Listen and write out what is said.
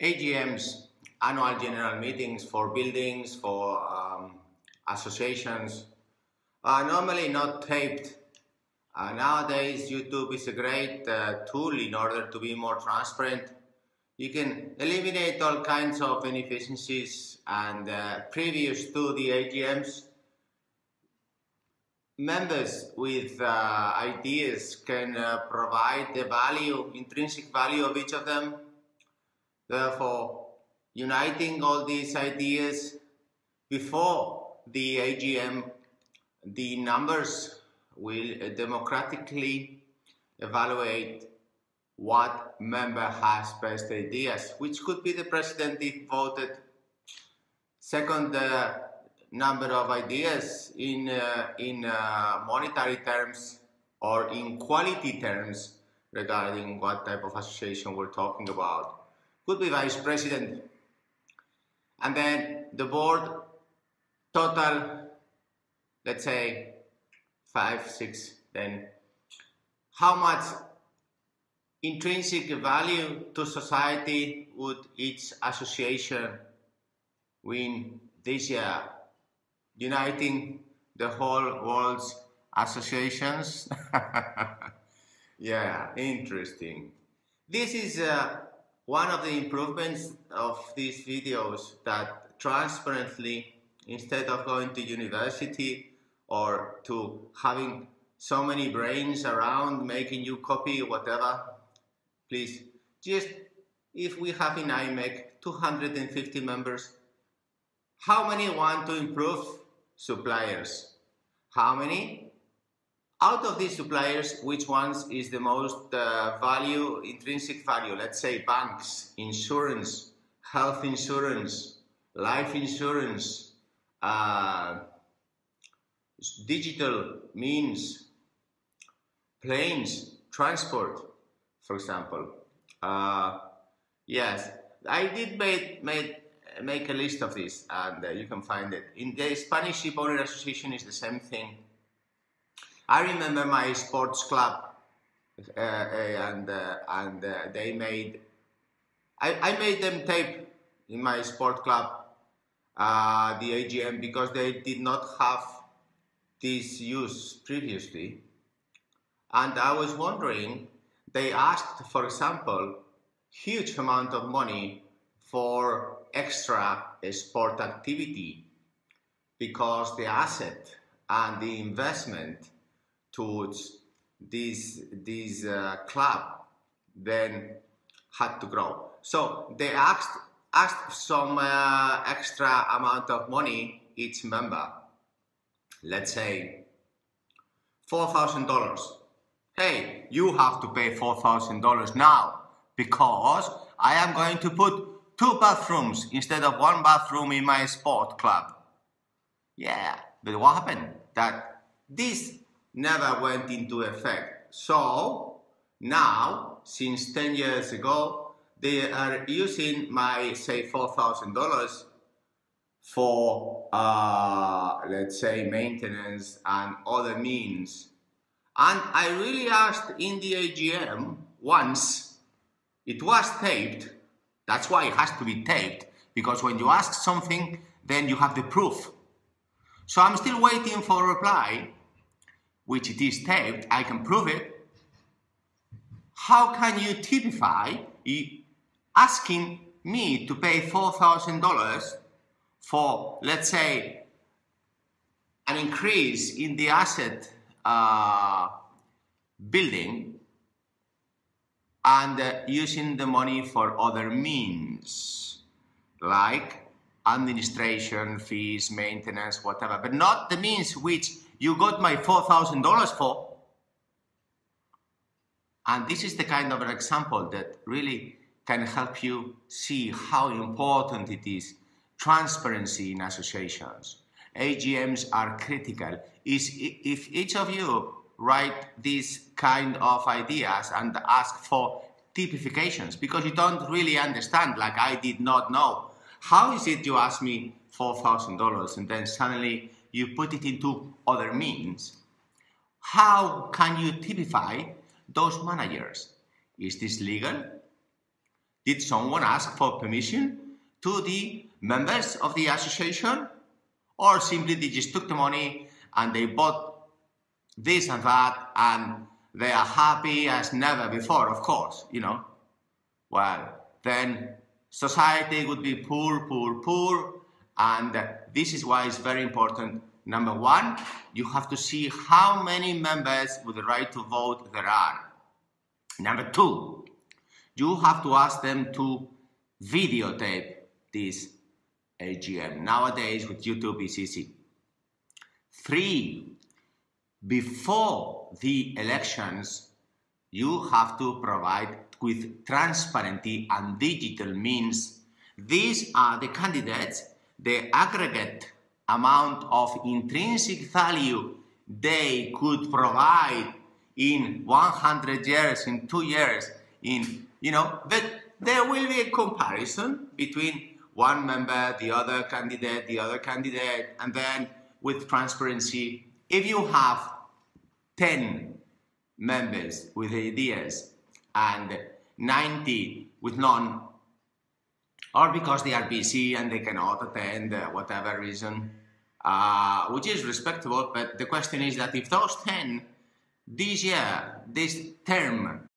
AGMs, annual general meetings for buildings, for um, associations, are normally not taped. Uh, nowadays, YouTube is a great uh, tool in order to be more transparent. You can eliminate all kinds of inefficiencies and uh, previous to the AGMs, members with uh, ideas can uh, provide the value, intrinsic value of each of them. Therefore, uniting all these ideas before the AGM, the numbers will democratically evaluate what member has best ideas, which could be the president if voted. Second, uh, number of ideas in, uh, in uh, monetary terms or in quality terms regarding what type of association we're talking about. Could be vice president. And then the board total, let's say five, six, then how much intrinsic value to society would each association win this year? uniting the whole world's associations. yeah, interesting. This is uh, one of the improvements of these videos that transparently, instead of going to university or to having so many brains around making you copy whatever, please just if we have in IMEC 250 members, how many want to improve suppliers. How many? Out of these suppliers, which ones is the most uh, value, intrinsic value? Let's say banks, insurance, health insurance, life insurance, uh, digital means, planes, transport, for example. Uh, yes, I did make, make make a list of this and uh, you can find it. In the Spanish Shipowner Association is the same thing. I remember my sports club uh, uh and uh, and uh, they made I, I made them tape in my sport club uh, the AGM because they did not have this use previously. And I was wondering they asked for example huge amount of money for extra sport activity because the asset and the investment towards this, this uh, club then had to grow. So they asked, asked some uh, extra amount of money each member, let's say $4,000. Hey, you have to pay $4,000 now because I am going to put two bathrooms instead of one bathroom in my sport club. Yeah, but what happened? That this never went into effect. So now, since 10 years ago, they are using my, say, $4,000 for, uh, let's say, maintenance and other means. And I really asked in the AGM once, it was taped, that's why it has to be taped, because when you ask something, then you have the proof. So I'm still waiting for a reply, which it is taped, I can prove it. How can you typify asking me to pay $4,000 for, let's say, an increase in the asset uh, building and uh, using the money for other means, like administration, fees, maintenance, whatever, but not the means which you got my $4,000 for. And this is the kind of an example that really can help you see how important it is transparency in associations. AGMs are critical. Is if each of you write these kind of ideas and ask for typifications because you don't really understand, like I did not know. How is it you ask me $4,000 and then suddenly you put it into other means? How can you typify those managers? Is this legal? Did someone ask for permission to the members of the association? Or simply they just took the money and they bought this and that and they are happy as never before, of course, you know. Well, then society would be poor, poor, poor, and this is why it's very important. Number one, you have to see how many members with the right to vote there are. Number two, you have to ask them to videotape this AGM. Nowadays, with YouTube, it's easy. Three, before the elections, you have to provide with transparency and digital means. These are the candidates, the aggregate amount of intrinsic value they could provide in 100 years, in two years, in, you know, but there will be a comparison between one member, the other candidate, the other candidate, and then with transparency, if you have 10 members with ideas and 90 with none, or because they are busy and they cannot attend, uh, whatever reason, uh, which is respectable. But the question is that if those 10 this year, this term,